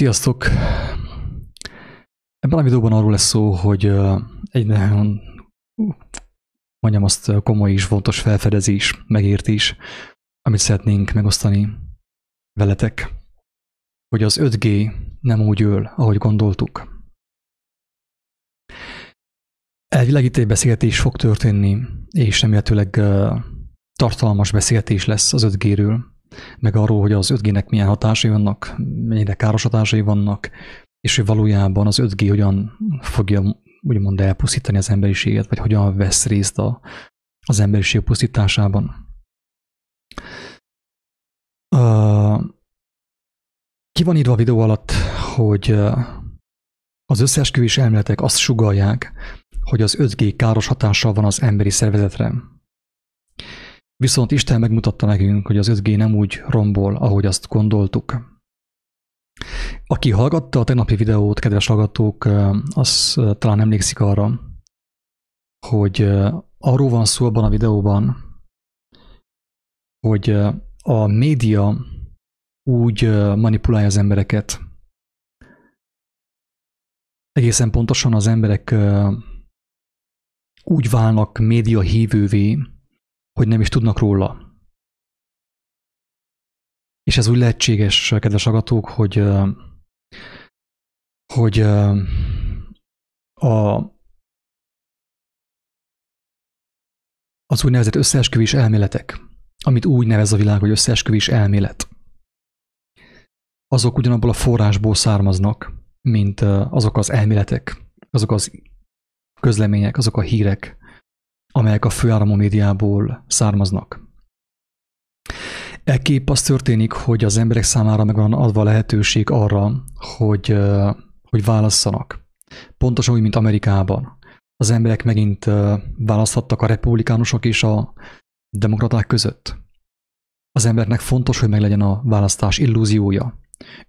Sziasztok! Ebben a videóban arról lesz szó, hogy egy nagyon mondjam azt komoly és fontos felfedezés, megértés, amit szeretnénk megosztani veletek, hogy az 5G nem úgy öl, ahogy gondoltuk. Elvileg itt egy beszélgetés fog történni, és remélhetőleg tartalmas beszélgetés lesz az 5G-ről, meg arról, hogy az 5G-nek milyen hatásai vannak, mennyire káros hatásai vannak, és hogy valójában az 5G hogyan fogja úgymond elpusztítani az emberiséget, vagy hogyan vesz részt a, az emberiség pusztításában. Uh, ki van írva a videó alatt, hogy az összeesküvés elméletek azt sugalják, hogy az 5G káros hatással van az emberi szervezetre. Viszont Isten megmutatta nekünk, hogy az 5G nem úgy rombol, ahogy azt gondoltuk. Aki hallgatta a tegnapi videót, kedves hallgatók, az talán emlékszik arra, hogy arról van szó abban a videóban, hogy a média úgy manipulálja az embereket. Egészen pontosan az emberek úgy válnak média hívővé, hogy nem is tudnak róla. És ez úgy lehetséges, kedves agatók, hogy, hogy a, az úgynevezett összeesküvés elméletek, amit úgy nevez a világ, hogy összeesküvés elmélet, azok ugyanabból a forrásból származnak, mint azok az elméletek, azok az közlemények, azok a hírek, amelyek a főáramú médiából származnak. Ekképp az történik, hogy az emberek számára meg van adva lehetőség arra, hogy, hogy válasszanak. Pontosan úgy, mint Amerikában. Az emberek megint választhattak a republikánusok és a demokraták között. Az embernek fontos, hogy meglegyen a választás illúziója.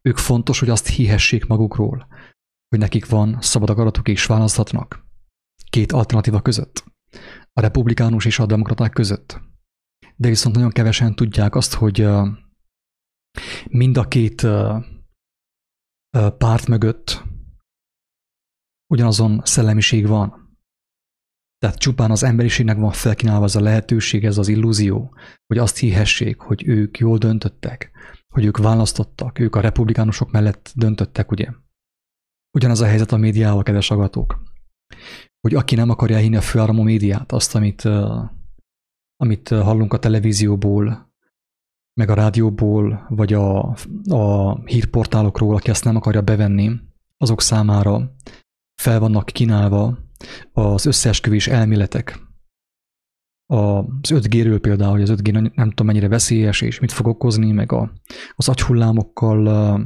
Ők fontos, hogy azt hihessék magukról, hogy nekik van szabad akaratuk és választhatnak. Két alternatíva között. A republikánus és a demokraták között de viszont nagyon kevesen tudják azt, hogy mind a két párt mögött ugyanazon szellemiség van. Tehát csupán az emberiségnek van felkínálva ez a lehetőség, ez az illúzió, hogy azt hihessék, hogy ők jól döntöttek, hogy ők választottak, ők a republikánusok mellett döntöttek, ugye? Ugyanaz a helyzet a médiával, kedves agatók. Hogy aki nem akarja hinni a főáramú médiát, azt, amit amit hallunk a televízióból, meg a rádióból, vagy a, a hírportálokról, aki ezt nem akarja bevenni, azok számára fel vannak kínálva az összeesküvés elméletek. Az 5G-ről például, hogy az 5G nem tudom mennyire veszélyes, és mit fog okozni, meg a, az agyhullámokkal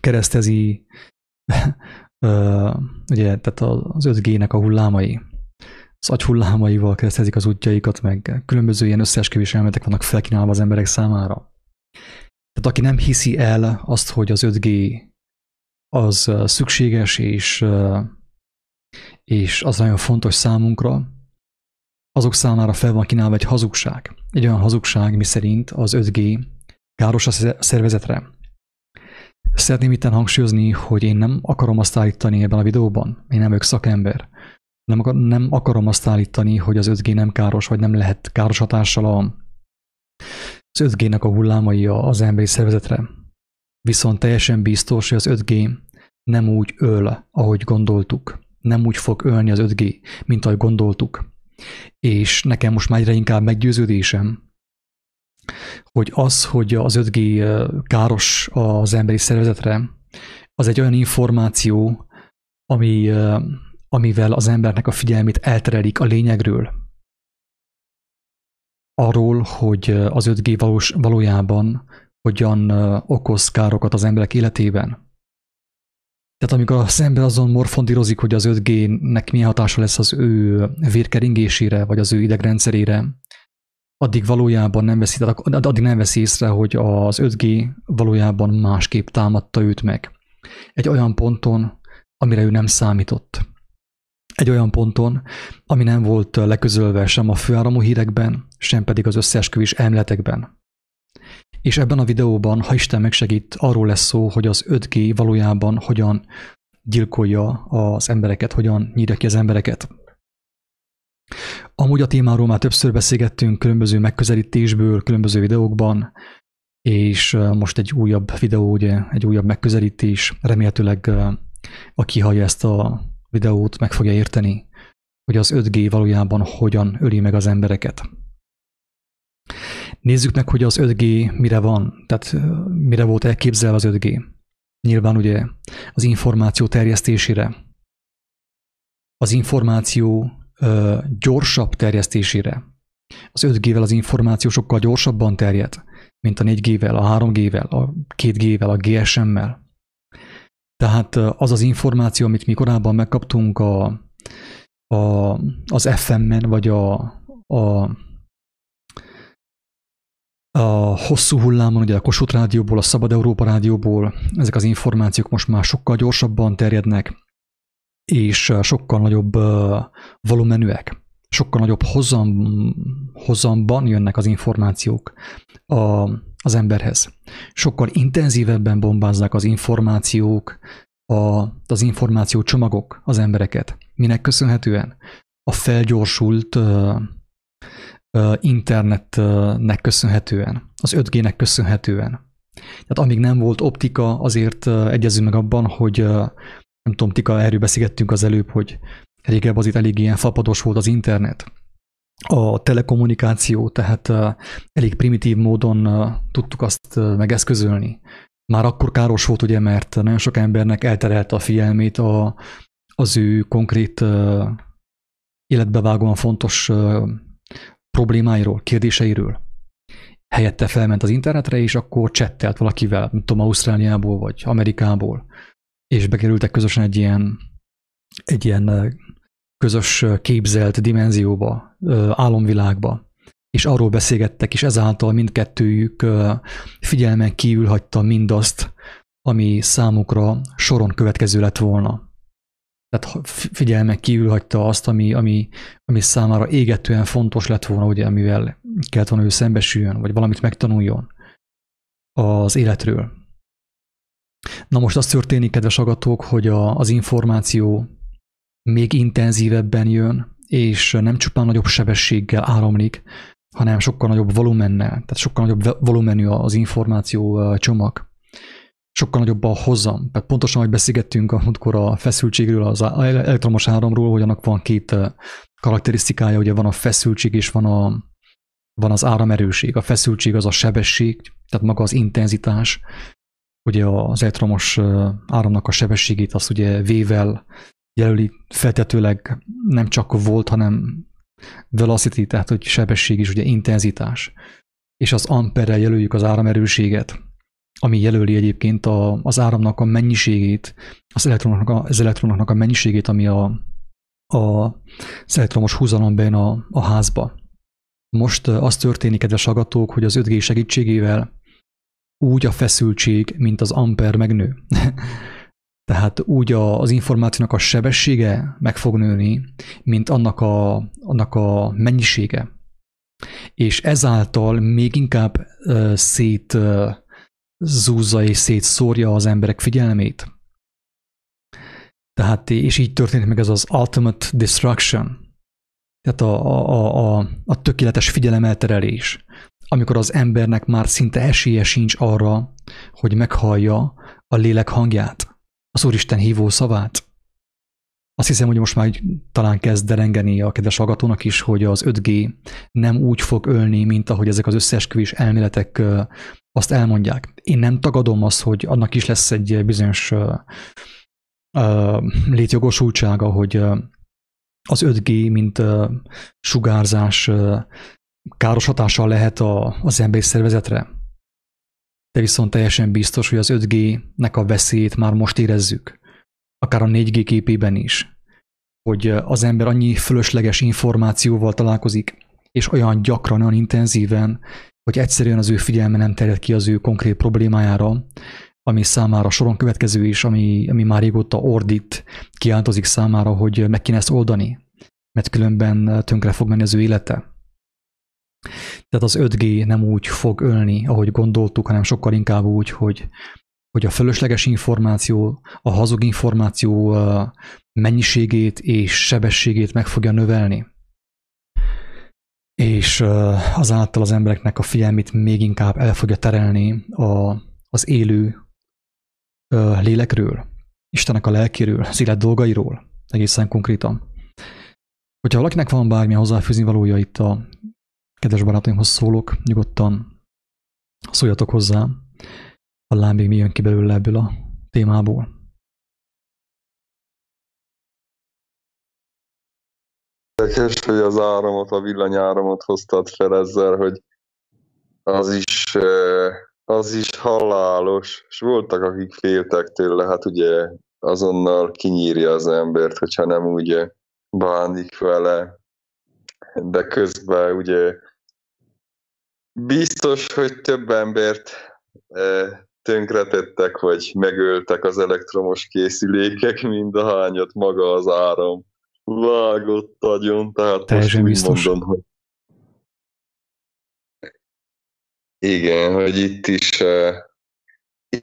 keresztezi, ugye, tehát az 5G-nek a hullámai az agyhullámaival keresztezik az útjaikat, meg különböző ilyen összeesküvés elméletek vannak felkínálva az emberek számára. Tehát aki nem hiszi el azt, hogy az 5G az szükséges, és, és az nagyon fontos számunkra, azok számára fel van kínálva egy hazugság. Egy olyan hazugság, mi szerint az 5G káros a szervezetre. Szeretném itt hangsúlyozni, hogy én nem akarom azt állítani ebben a videóban, én nem vagyok szakember, nem, akar, nem akarom azt állítani, hogy az 5G nem káros, vagy nem lehet káros hatással a, az 5G-nek a hullámai az emberi szervezetre. Viszont teljesen biztos, hogy az 5G nem úgy öl, ahogy gondoltuk. Nem úgy fog ölni az 5G, mint ahogy gondoltuk. És nekem most már egyre inkább meggyőződésem, hogy az, hogy az 5G káros az emberi szervezetre, az egy olyan információ, ami amivel az embernek a figyelmét elterelik a lényegről. Arról, hogy az 5G valós, valójában hogyan okoz károkat az emberek életében. Tehát amikor az ember azon morfondírozik, hogy az 5G-nek milyen hatása lesz az ő vérkeringésére, vagy az ő idegrendszerére, addig valójában nem veszi, addig nem veszi észre, hogy az 5G valójában másképp támadta őt meg. Egy olyan ponton, amire ő nem számított egy olyan ponton, ami nem volt leközölve sem a főáramú hírekben, sem pedig az összeesküvés elméletekben. És ebben a videóban, ha Isten megsegít, arról lesz szó, hogy az 5G valójában hogyan gyilkolja az embereket, hogyan nyírja ki az embereket. Amúgy a témáról már többször beszélgettünk különböző megközelítésből, különböző videókban, és most egy újabb videó, ugye, egy újabb megközelítés. Remélhetőleg aki hallja ezt a videót, meg fogja érteni, hogy az 5G valójában hogyan öli meg az embereket. Nézzük meg, hogy az 5G mire van, tehát mire volt elképzelve az 5G. Nyilván ugye az információ terjesztésére, az információ gyorsabb terjesztésére. Az 5G-vel az információ sokkal gyorsabban terjed, mint a 4G-vel, a 3G-vel, a 2G-vel, a GSM-mel. Tehát az az információ, amit mi korábban megkaptunk a, a, az FM-en, vagy a, a, a hosszú hullámon, ugye a Kossuth rádióból, a Szabad Európa rádióból, ezek az információk most már sokkal gyorsabban terjednek, és sokkal nagyobb volumenűek, sokkal nagyobb hozam, hozamban jönnek az információk a, az emberhez. Sokkal intenzívebben bombázzák az információk, a, az információ csomagok az embereket. Minek köszönhetően? A felgyorsult uh, uh, internetnek köszönhetően, az 5G-nek köszönhetően. Tehát amíg nem volt optika, azért uh, egyezünk meg abban, hogy nem tudom, Tika, erről beszélgettünk az előbb, hogy régebb az itt elég ilyen fapados volt az internet a telekommunikáció, tehát elég primitív módon tudtuk azt megeszközölni. Már akkor káros volt, ugye, mert nagyon sok embernek elterelte a figyelmét a, az ő konkrét életbevágóan fontos problémáiról, kérdéseiről. Helyette felment az internetre, és akkor csettelt valakivel, nem tudom, Ausztráliából vagy Amerikából, és bekerültek közösen egy ilyen, egy ilyen közös képzelt dimenzióba, álomvilágba, és arról beszélgettek, és ezáltal mindkettőjük figyelmen kívül hagyta mindazt, ami számukra soron következő lett volna. Tehát figyelmen kívül hagyta azt, ami, ami, ami számára égetően fontos lett volna, ugye, amivel kellett volna ő szembesüljön, vagy valamit megtanuljon az életről. Na most az történik, kedves agatók, hogy a, az információ még intenzívebben jön, és nem csupán nagyobb sebességgel áramlik, hanem sokkal nagyobb volumennel, tehát sokkal nagyobb volumenű az információ csomag. Sokkal nagyobb a hozam. Tehát pontosan, hogy beszélgettünk amikor a feszültségről, az elektromos áramról, hogy annak van két karakterisztikája, ugye van a feszültség és van, a, van az áramerőség. A feszültség az a sebesség, tehát maga az intenzitás. Ugye az elektromos áramnak a sebességét azt ugye V-vel jelöli feltetőleg nem csak volt, hanem velocity, tehát hogy sebesség is, ugye intenzitás. És az amperrel jelöljük az áramerőséget, ami jelöli egyébként a, az áramnak a mennyiségét, az elektronoknak a, az elektronoknak a mennyiségét, ami a, a, az elektromos húzalom bejön a, a házba. Most az történik, kedves hallgatók, hogy az 5G segítségével úgy a feszültség, mint az amper megnő. Tehát úgy a, az információnak a sebessége meg fog nőni, mint annak a, annak a mennyisége. És ezáltal még inkább uh, szét uh, zúzza és szétszórja az emberek figyelmét. Tehát, és így történik meg ez az ultimate destruction, tehát a, a, a, a tökéletes figyelemelterelés, amikor az embernek már szinte esélye sincs arra, hogy meghallja a lélek hangját az Úristen hívó szavát. Azt hiszem, hogy most már talán kezd derengeni a kedves hallgatónak is, hogy az 5G nem úgy fog ölni, mint ahogy ezek az összeesküvés elméletek azt elmondják. Én nem tagadom azt, hogy annak is lesz egy bizonyos létjogosultsága, hogy az 5G, mint sugárzás káros hatással lehet az emberi szervezetre de viszont teljesen biztos, hogy az 5G-nek a veszélyét már most érezzük, akár a 4G képében is, hogy az ember annyi fölösleges információval találkozik, és olyan gyakran, olyan intenzíven, hogy egyszerűen az ő figyelme nem terjed ki az ő konkrét problémájára, ami számára soron következő is, ami, ami már régóta ordít, kiáltozik számára, hogy meg kéne ezt oldani, mert különben tönkre fog menni az ő élete. Tehát az 5G nem úgy fog ölni, ahogy gondoltuk, hanem sokkal inkább úgy, hogy, hogy a fölösleges információ, a hazug információ mennyiségét és sebességét meg fogja növelni. És azáltal az embereknek a figyelmét még inkább el fogja terelni a, az élő lélekről, Istenek a lelkéről, az élet dolgairól, egészen konkrétan. Hogyha valakinek van bármilyen hozzáfűzni valója itt a kedves barátaimhoz szólok, nyugodtan szóljatok hozzá, hallám még mi jön ki belőle ebből a témából. Érdekes, hogy az áramot, a villanyáramot hoztad fel ezzel, hogy az is, az is halálos, és voltak, akik féltek tőle, hát ugye azonnal kinyírja az embert, hogyha nem úgy bánik vele, de közben ugye biztos, hogy több embert tönkretettek, vagy megöltek az elektromos készülékek, mint a hányat maga az áram vágott agyon, tehát Teljesen most biztos. mondom, hogy igen, hogy itt is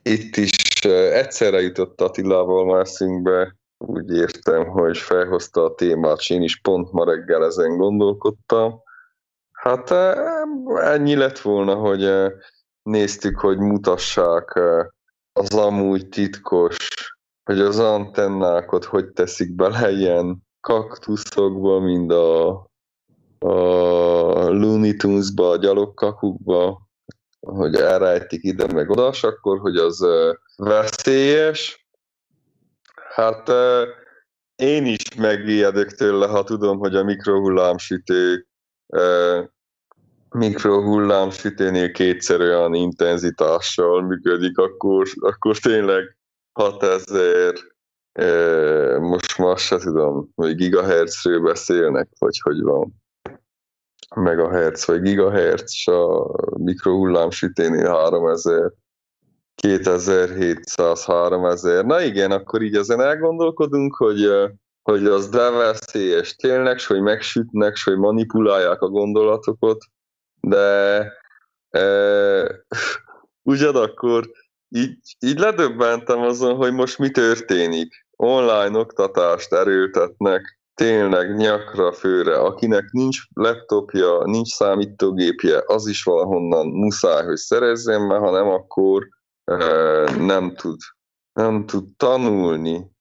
itt is egyszerre jutott Attilával már eszünkbe, úgy értem, hogy felhozta a témát, és én is pont ma reggel ezen gondolkodtam. Hát ennyi lett volna, hogy néztük, hogy mutassák az amúgy titkos, hogy az antennákat hogy teszik bele ilyen kaktuszokba, mind a, a Looney Tunes-ba, a gyalogkakukba, hogy elrejtik ide meg oda, akkor, hogy az veszélyes. Hát én is megijedek tőle, ha tudom, hogy a mikrohullámsütő mikrohullámsütőnél kétszer olyan intenzitással működik, akkor, akkor tényleg 6000 most már se tudom, hogy gigahertzről beszélnek, vagy hogy van megahertz vagy gigahertz, és a mikrohullámsüténél 3000, 2700, 3000. Na igen, akkor így ezen elgondolkodunk, hogy, hogy az de veszélyes tényleg, hogy megsütnek, hogy manipulálják a gondolatokat, de e, ugyanakkor így, így ledöbbentem azon, hogy most mi történik. Online oktatást erőltetnek, tényleg nyakra, főre, akinek nincs laptopja, nincs számítógépje, az is valahonnan muszáj, hogy szerezzen, mert ha nem, akkor e, nem tud, nem tud tanulni.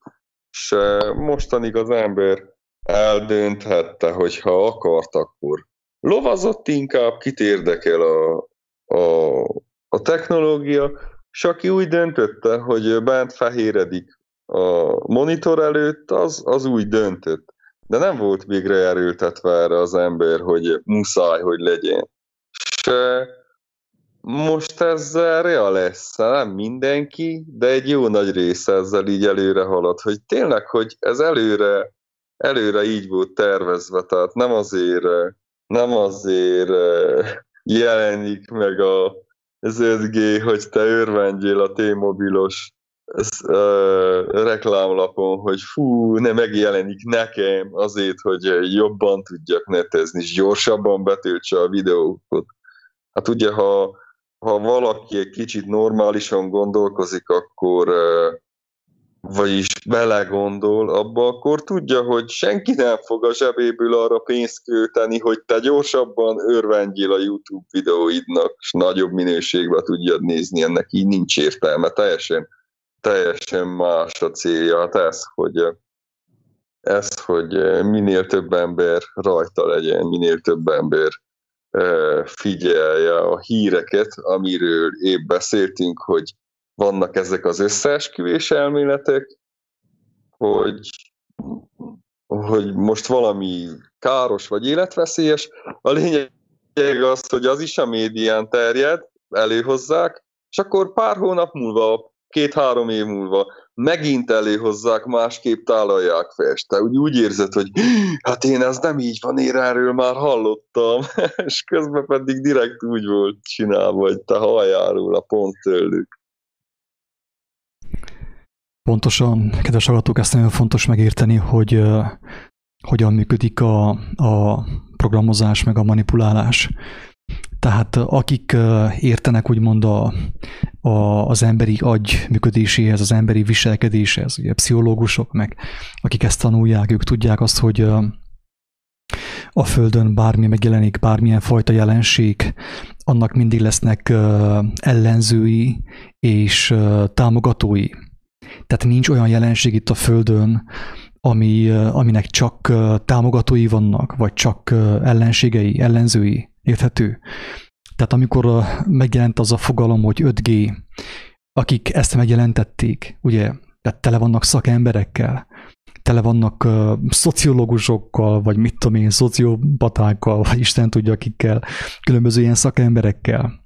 És mostanig az ember eldönthette, hogy ha akart, akkor lovazott inkább, kit érdekel a, a, a technológia, és aki úgy döntötte, hogy bent fehéredik a monitor előtt, az, az úgy döntött de nem volt végre erőltetve erre az ember, hogy muszáj, hogy legyen. És most ezzel rea lesz, nem mindenki, de egy jó nagy része ezzel így előre halad, hogy tényleg, hogy ez előre, előre így volt tervezve, tehát nem azért, nem azért jelenik meg a, az 5G, hogy te örvendjél a T-mobilos reklámlapon, hogy fú, ne megjelenik nekem azért, hogy jobban tudjak netezni, és gyorsabban betöltse a videókat. Hát ugye, ha, ha valaki egy kicsit normálisan gondolkozik, akkor vagyis belegondol abba, akkor tudja, hogy senki nem fog a zsebéből arra pénzt költeni, hogy te gyorsabban örvendjél a YouTube videóidnak, és nagyobb minőségben tudjad nézni, ennek így nincs értelme, teljesen teljesen más a célja. Hát ez, hogy, ez, hogy minél több ember rajta legyen, minél több ember figyelje a híreket, amiről épp beszéltünk, hogy vannak ezek az összeesküvés elméletek, hogy, hogy most valami káros vagy életveszélyes. A lényeg az, hogy az is a médián terjed, előhozzák, és akkor pár hónap múlva két-három év múlva megint előhozzák, másképp tálalják fel, és te úgy, úgy érzed, hogy hát én ez nem így van, én erről már hallottam, és közben pedig direkt úgy volt csinálva, hogy te halljál a pont tőlük. Pontosan, kedves hallgatók, ezt nagyon fontos megérteni, hogy uh, hogyan működik a, a programozás, meg a manipulálás. Tehát akik értenek úgymond a, a, az emberi agy működéséhez, az emberi viselkedéshez, ugye pszichológusok, meg akik ezt tanulják, ők tudják azt, hogy a Földön bármi megjelenik, bármilyen fajta jelenség, annak mindig lesznek ellenzői és támogatói. Tehát nincs olyan jelenség itt a Földön, ami, aminek csak támogatói vannak, vagy csak ellenségei, ellenzői. Érthető? Tehát amikor megjelent az a fogalom, hogy 5G, akik ezt megjelentették, ugye, tehát tele vannak szakemberekkel, tele vannak szociológusokkal, vagy mit tudom én, szociopatákkal, vagy Isten tudja akikkel, különböző ilyen szakemberekkel,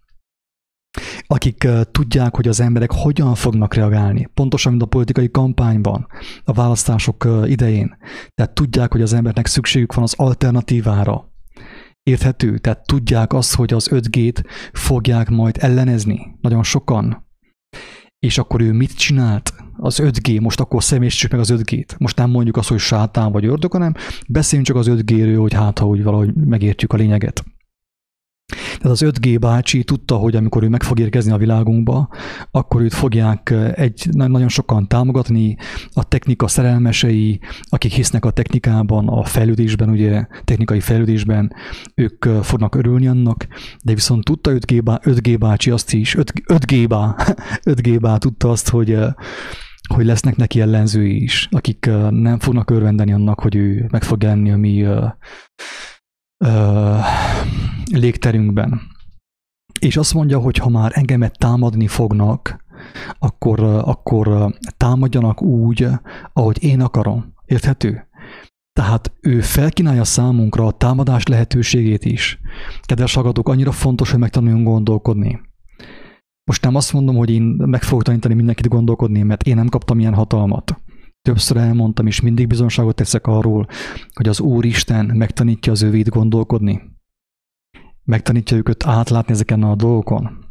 akik tudják, hogy az emberek hogyan fognak reagálni, pontosan, mint a politikai kampányban, a választások idején. Tehát tudják, hogy az embernek szükségük van az alternatívára, Érthető? Tehát tudják azt, hogy az 5G-t fogják majd ellenezni. Nagyon sokan. És akkor ő mit csinált? Az 5G, most akkor személyesítsük meg az 5G-t. Most nem mondjuk azt, hogy sátán vagy ördög, hanem beszéljünk csak az 5G-ről, hogy hát, ha úgy valahogy megértjük a lényeget. Tehát az 5G bácsi tudta, hogy amikor ő meg fog érkezni a világunkba, akkor őt fogják egy, nagyon sokan támogatni, a technika szerelmesei, akik hisznek a technikában, a fejlődésben, ugye technikai fejlődésben, ők fognak örülni annak, de viszont tudta 5G, bá, 5G bácsi azt is, 5, 5G bá, 5G bá tudta azt, hogy hogy lesznek neki ellenzői is, akik nem fognak örvendeni annak, hogy ő meg fog jelenni a mi ö, légterünkben. És azt mondja, hogy ha már engemet támadni fognak, akkor, akkor támadjanak úgy, ahogy én akarom. Érthető? Tehát ő felkínálja számunkra a támadás lehetőségét is. Kedves hallgatók, annyira fontos, hogy megtanuljunk gondolkodni. Most nem azt mondom, hogy én meg fogok tanítani mindenkit gondolkodni, mert én nem kaptam ilyen hatalmat. Többször elmondtam, és mindig bizonságot teszek arról, hogy az Úristen megtanítja az ővét gondolkodni. Megtanítja őket átlátni ezeken a dolgokon.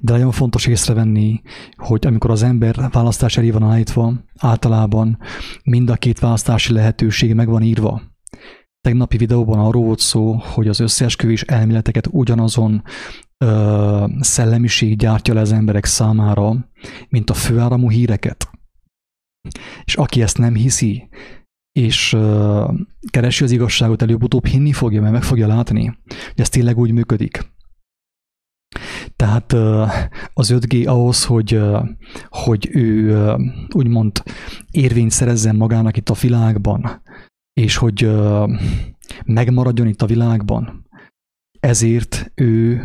De nagyon fontos észrevenni, hogy amikor az ember választás elé van állítva, általában mind a két választási lehetőség meg van írva. Tegnapi videóban arról volt szó, hogy az összeesküvés elméleteket ugyanazon ö, szellemiség gyártja le az emberek számára, mint a főáramú híreket. És aki ezt nem hiszi, és keresi az igazságot, előbb-utóbb hinni fogja, mert meg fogja látni, hogy ez tényleg úgy működik. Tehát uh, az 5G ahhoz, hogy, hogy ő úgymond érvényt szerezzen magának itt a világban, és hogy megmaradjon itt a világban, ezért ő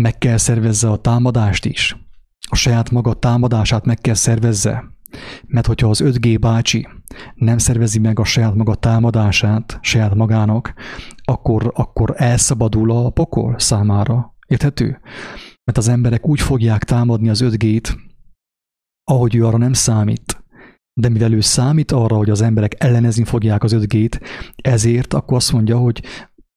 meg kell szervezze a támadást is. A saját maga támadását meg kell szervezze. Mert hogyha az 5G bácsi nem szervezi meg a saját maga támadását saját magának, akkor, akkor elszabadul a pokol számára. Érthető? Mert az emberek úgy fogják támadni az 5G-t, ahogy ő arra nem számít. De mivel ő számít arra, hogy az emberek ellenezni fogják az 5G-t, ezért akkor azt mondja, hogy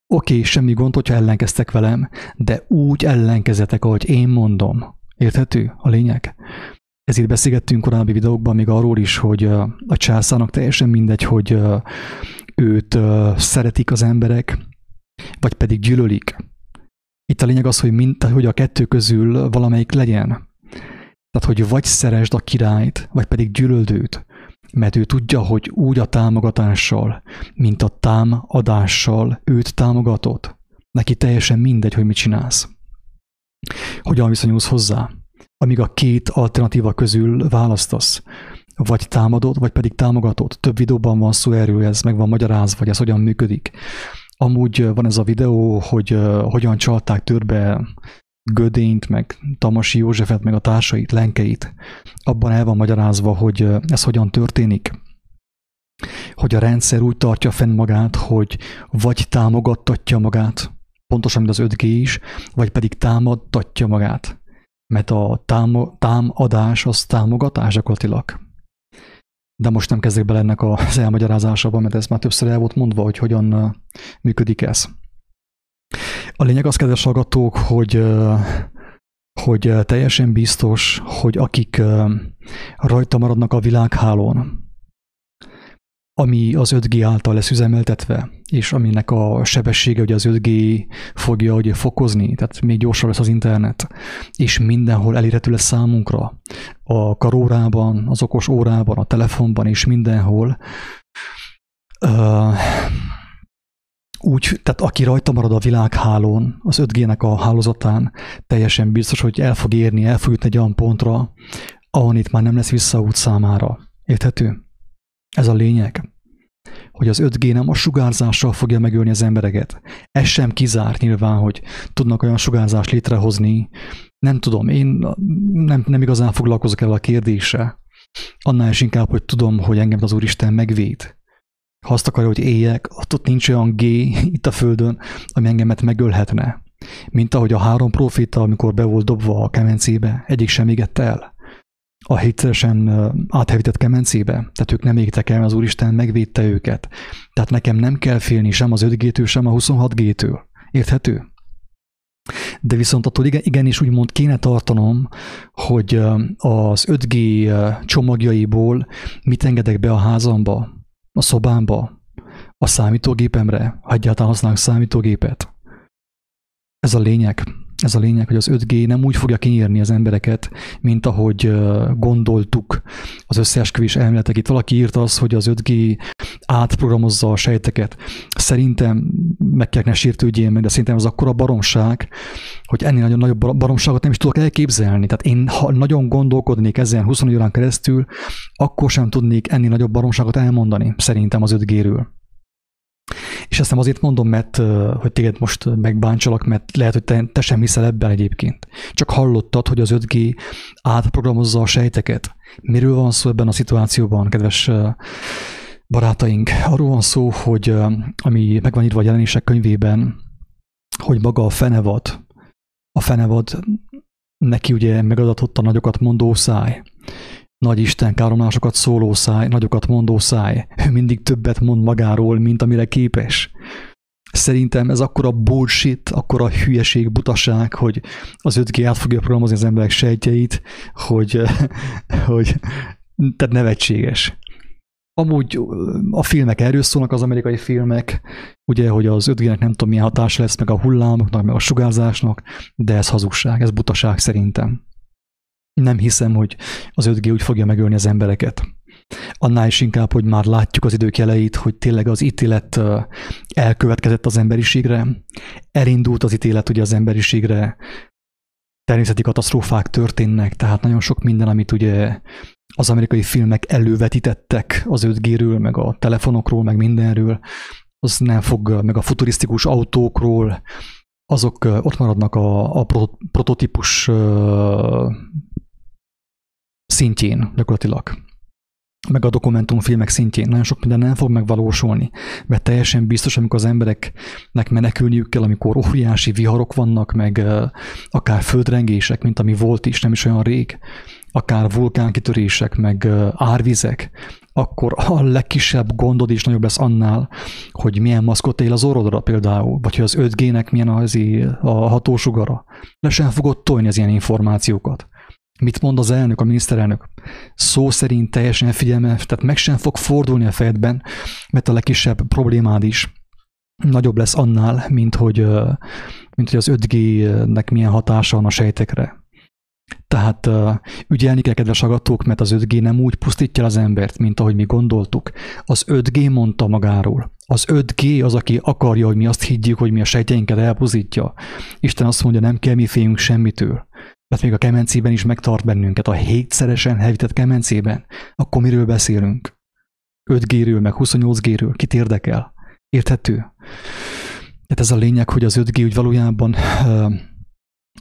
oké, okay, semmi gond, hogyha ellenkeztek velem, de úgy ellenkezetek, ahogy én mondom. Érthető a lényeg? Ezért beszélgettünk korábbi videókban még arról is, hogy a császának teljesen mindegy, hogy őt szeretik az emberek, vagy pedig gyűlölik. Itt a lényeg az, hogy, mind, hogy a kettő közül valamelyik legyen. Tehát, hogy vagy szeresd a királyt, vagy pedig gyűlöld őt. Mert ő tudja, hogy úgy a támogatással, mint a támadással őt támogatod. Neki teljesen mindegy, hogy mit csinálsz. Hogyan viszonyulsz hozzá amíg a két alternatíva közül választasz. Vagy támadod, vagy pedig támogatod. Több videóban van szó erről, ez meg van magyarázva, vagy ez hogyan működik. Amúgy van ez a videó, hogy hogyan csalták törbe Gödényt, meg Tamasi Józsefet, meg a társait, lenkeit. Abban el van magyarázva, hogy ez hogyan történik. Hogy a rendszer úgy tartja fenn magát, hogy vagy támogattatja magát, pontosan, mint az 5G is, vagy pedig támadtatja magát mert a tám, támadás az támogatás gyakorlatilag. De most nem kezdek bele ennek az elmagyarázásába, mert ez már többször el volt mondva, hogy hogyan működik ez. A lényeg az, kedves hallgatók, hogy, hogy teljesen biztos, hogy akik rajta maradnak a világhálón, ami az 5G által lesz üzemeltetve, és aminek a sebessége ugye az 5G fogja ugye fokozni, tehát még gyorsabb lesz az internet, és mindenhol elérhető lesz számunkra, a karórában, az okos órában, a telefonban és mindenhol. Úgy, tehát aki rajta marad a világhálón, az 5G-nek a hálózatán, teljesen biztos, hogy el fog érni, el fog jutni egy olyan pontra, ahol itt már nem lesz visszaút számára. Érthető? Ez a lényeg, hogy az 5G nem a sugárzással fogja megölni az embereket. Ez sem kizárt nyilván, hogy tudnak olyan sugárzást létrehozni. Nem tudom, én nem, nem igazán foglalkozok el a kérdése. Annál is inkább, hogy tudom, hogy engem az Úristen megvéd. Ha azt akarja, hogy éljek, ott, nincs olyan G itt a Földön, ami engemet megölhetne. Mint ahogy a három profita, amikor be volt dobva a kemencébe, egyik sem égett el a hétszeresen áthevített kemencébe, tehát ők nem égtek el, az Úristen megvédte őket. Tehát nekem nem kell félni sem az 5G-től, sem a 26G-től. Érthető? De viszont attól igenis úgymond kéne tartanom, hogy az 5G csomagjaiból mit engedek be a házamba, a szobámba, a számítógépemre, ha egyáltalán használok számítógépet. Ez a lényeg. Ez a lényeg, hogy az 5G nem úgy fogja kinyírni az embereket, mint ahogy gondoltuk az összeesküvés elméletek. Itt valaki írta az, hogy az 5G átprogramozza a sejteket. Szerintem meg kell ne sértődjél meg, de szerintem az akkora baromság, hogy ennél nagyon nagyobb baromságot nem is tudok elképzelni. Tehát én, ha nagyon gondolkodnék ezen 20 órán keresztül, akkor sem tudnék ennél nagyobb baromságot elmondani, szerintem az 5G-ről. És ezt nem azért mondom, mert hogy téged most megbántsalak, mert lehet, hogy te, te sem hiszel ebben egyébként. Csak hallottad, hogy az 5G átprogramozza a sejteket. Miről van szó ebben a szituációban, kedves barátaink? Arról van szó, hogy ami meg van írva a jelenések könyvében, hogy maga a fenevad, a fenevad neki ugye megadatott a nagyokat mondó száj, nagy Isten káromlásokat szóló száj, nagyokat mondó száj, ő mindig többet mond magáról, mint amire képes. Szerintem ez akkora bullshit, akkora hülyeség, butaság, hogy az 5G át fogja programozni az emberek sejtjeit, hogy, hogy tehát nevetséges. Amúgy a filmek erről szólnak, az amerikai filmek, ugye, hogy az 5G-nek nem tudom milyen hatás lesz, meg a hullámoknak, meg a sugárzásnak, de ez hazugság, ez butaság szerintem nem hiszem, hogy az 5G úgy fogja megölni az embereket. Annál is inkább, hogy már látjuk az idők jeleit, hogy tényleg az ítélet elkövetkezett az emberiségre, elindult az ítélet ugye az emberiségre, természeti katasztrófák történnek, tehát nagyon sok minden, amit ugye az amerikai filmek elővetítettek az 5G-ről, meg a telefonokról, meg mindenről, az nem fog, meg a futurisztikus autókról, azok ott maradnak a, a prototípus szintjén gyakorlatilag meg a dokumentumfilmek szintjén. Nagyon sok minden nem fog megvalósulni, mert teljesen biztos, amikor az embereknek menekülniük kell, amikor óriási viharok vannak, meg akár földrengések, mint ami volt is, nem is olyan rég, akár vulkánkitörések, meg árvizek, akkor a legkisebb gondod is nagyobb lesz annál, hogy milyen maszkot él az orrodra például, vagy hogy az 5G-nek milyen az a hatósugara. Le sem fogod tolni az ilyen információkat. Mit mond az elnök, a miniszterelnök? Szó szerint teljesen figyelme, tehát meg sem fog fordulni a fejedben, mert a legkisebb problémád is nagyobb lesz annál, mint hogy, mint hogy az 5G-nek milyen hatása van a sejtekre. Tehát ügyelni kell, kedves agatók, mert az 5G nem úgy pusztítja az embert, mint ahogy mi gondoltuk. Az 5G mondta magáról. Az 5G az, aki akarja, hogy mi azt higgyük, hogy mi a sejtjeinket elpusztítja. Isten azt mondja, nem kell mi féljünk semmitől mert még a kemencében is megtart bennünket, a hétszeresen hevített kemencében, akkor miről beszélünk? 5G-ről, meg 28G-ről, kit érdekel? Érthető? Tehát ez a lényeg, hogy az 5G úgy valójában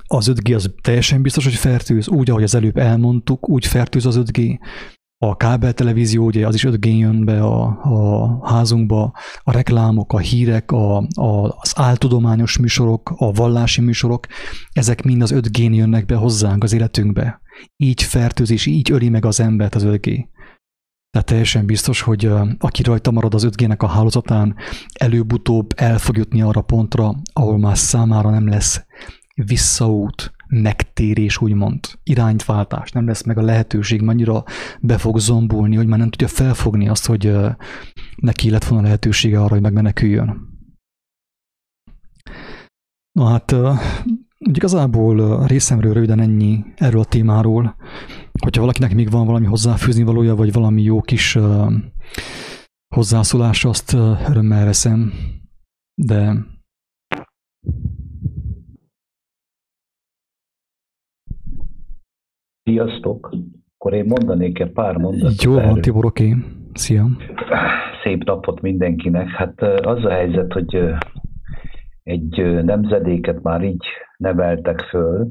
az 5G az teljesen biztos, hogy fertőz, úgy, ahogy az előbb elmondtuk, úgy fertőz az 5G, a kábeltelevízió, ugye az is 5G jön be a, a házunkba, a reklámok, a hírek, a, a, az áltudományos műsorok, a vallási műsorok, ezek mind az 5 g jönnek be hozzánk az életünkbe. Így fertőzés, így öli meg az embert az 5G. Tehát teljesen biztos, hogy aki rajta marad az 5G-nek a hálózatán, előbb-utóbb el fog jutni arra pontra, ahol már számára nem lesz visszaút, megtérés, úgymond, irányváltás, nem lesz meg a lehetőség, annyira be fog zombulni, hogy már nem tudja felfogni azt, hogy neki lett volna lehetősége arra, hogy megmeneküljön. Na hát, igazából részemről röviden ennyi erről a témáról. Hogyha valakinek még van valami hozzáfűzni valója, vagy valami jó kis hozzászólás, azt örömmel veszem, de Sziasztok! Akkor én mondanék egy pár mondatot. Jó van, Tibor, oké. Szia! Szép napot mindenkinek. Hát az a helyzet, hogy egy nemzedéket már így neveltek föl,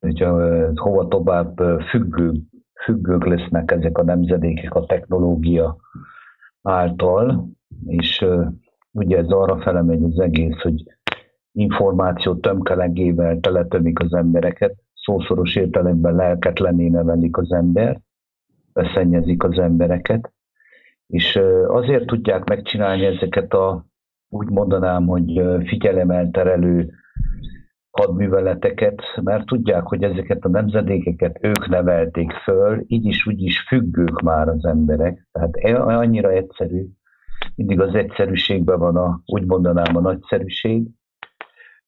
hogy hova tovább függő, függők lesznek ezek a nemzedékek a technológia által, és ugye ez arra fele megy az egész, hogy információ tömkelegével teletömik az embereket, szószoros értelemben lelketlenné nevelik az ember, beszennyezik az embereket, és azért tudják megcsinálni ezeket a, úgy mondanám, hogy figyelemelterelő hadműveleteket, mert tudják, hogy ezeket a nemzedékeket ők nevelték föl, így is úgy is függők már az emberek. Tehát e, annyira egyszerű, mindig az egyszerűségben van a, úgy mondanám a nagyszerűség,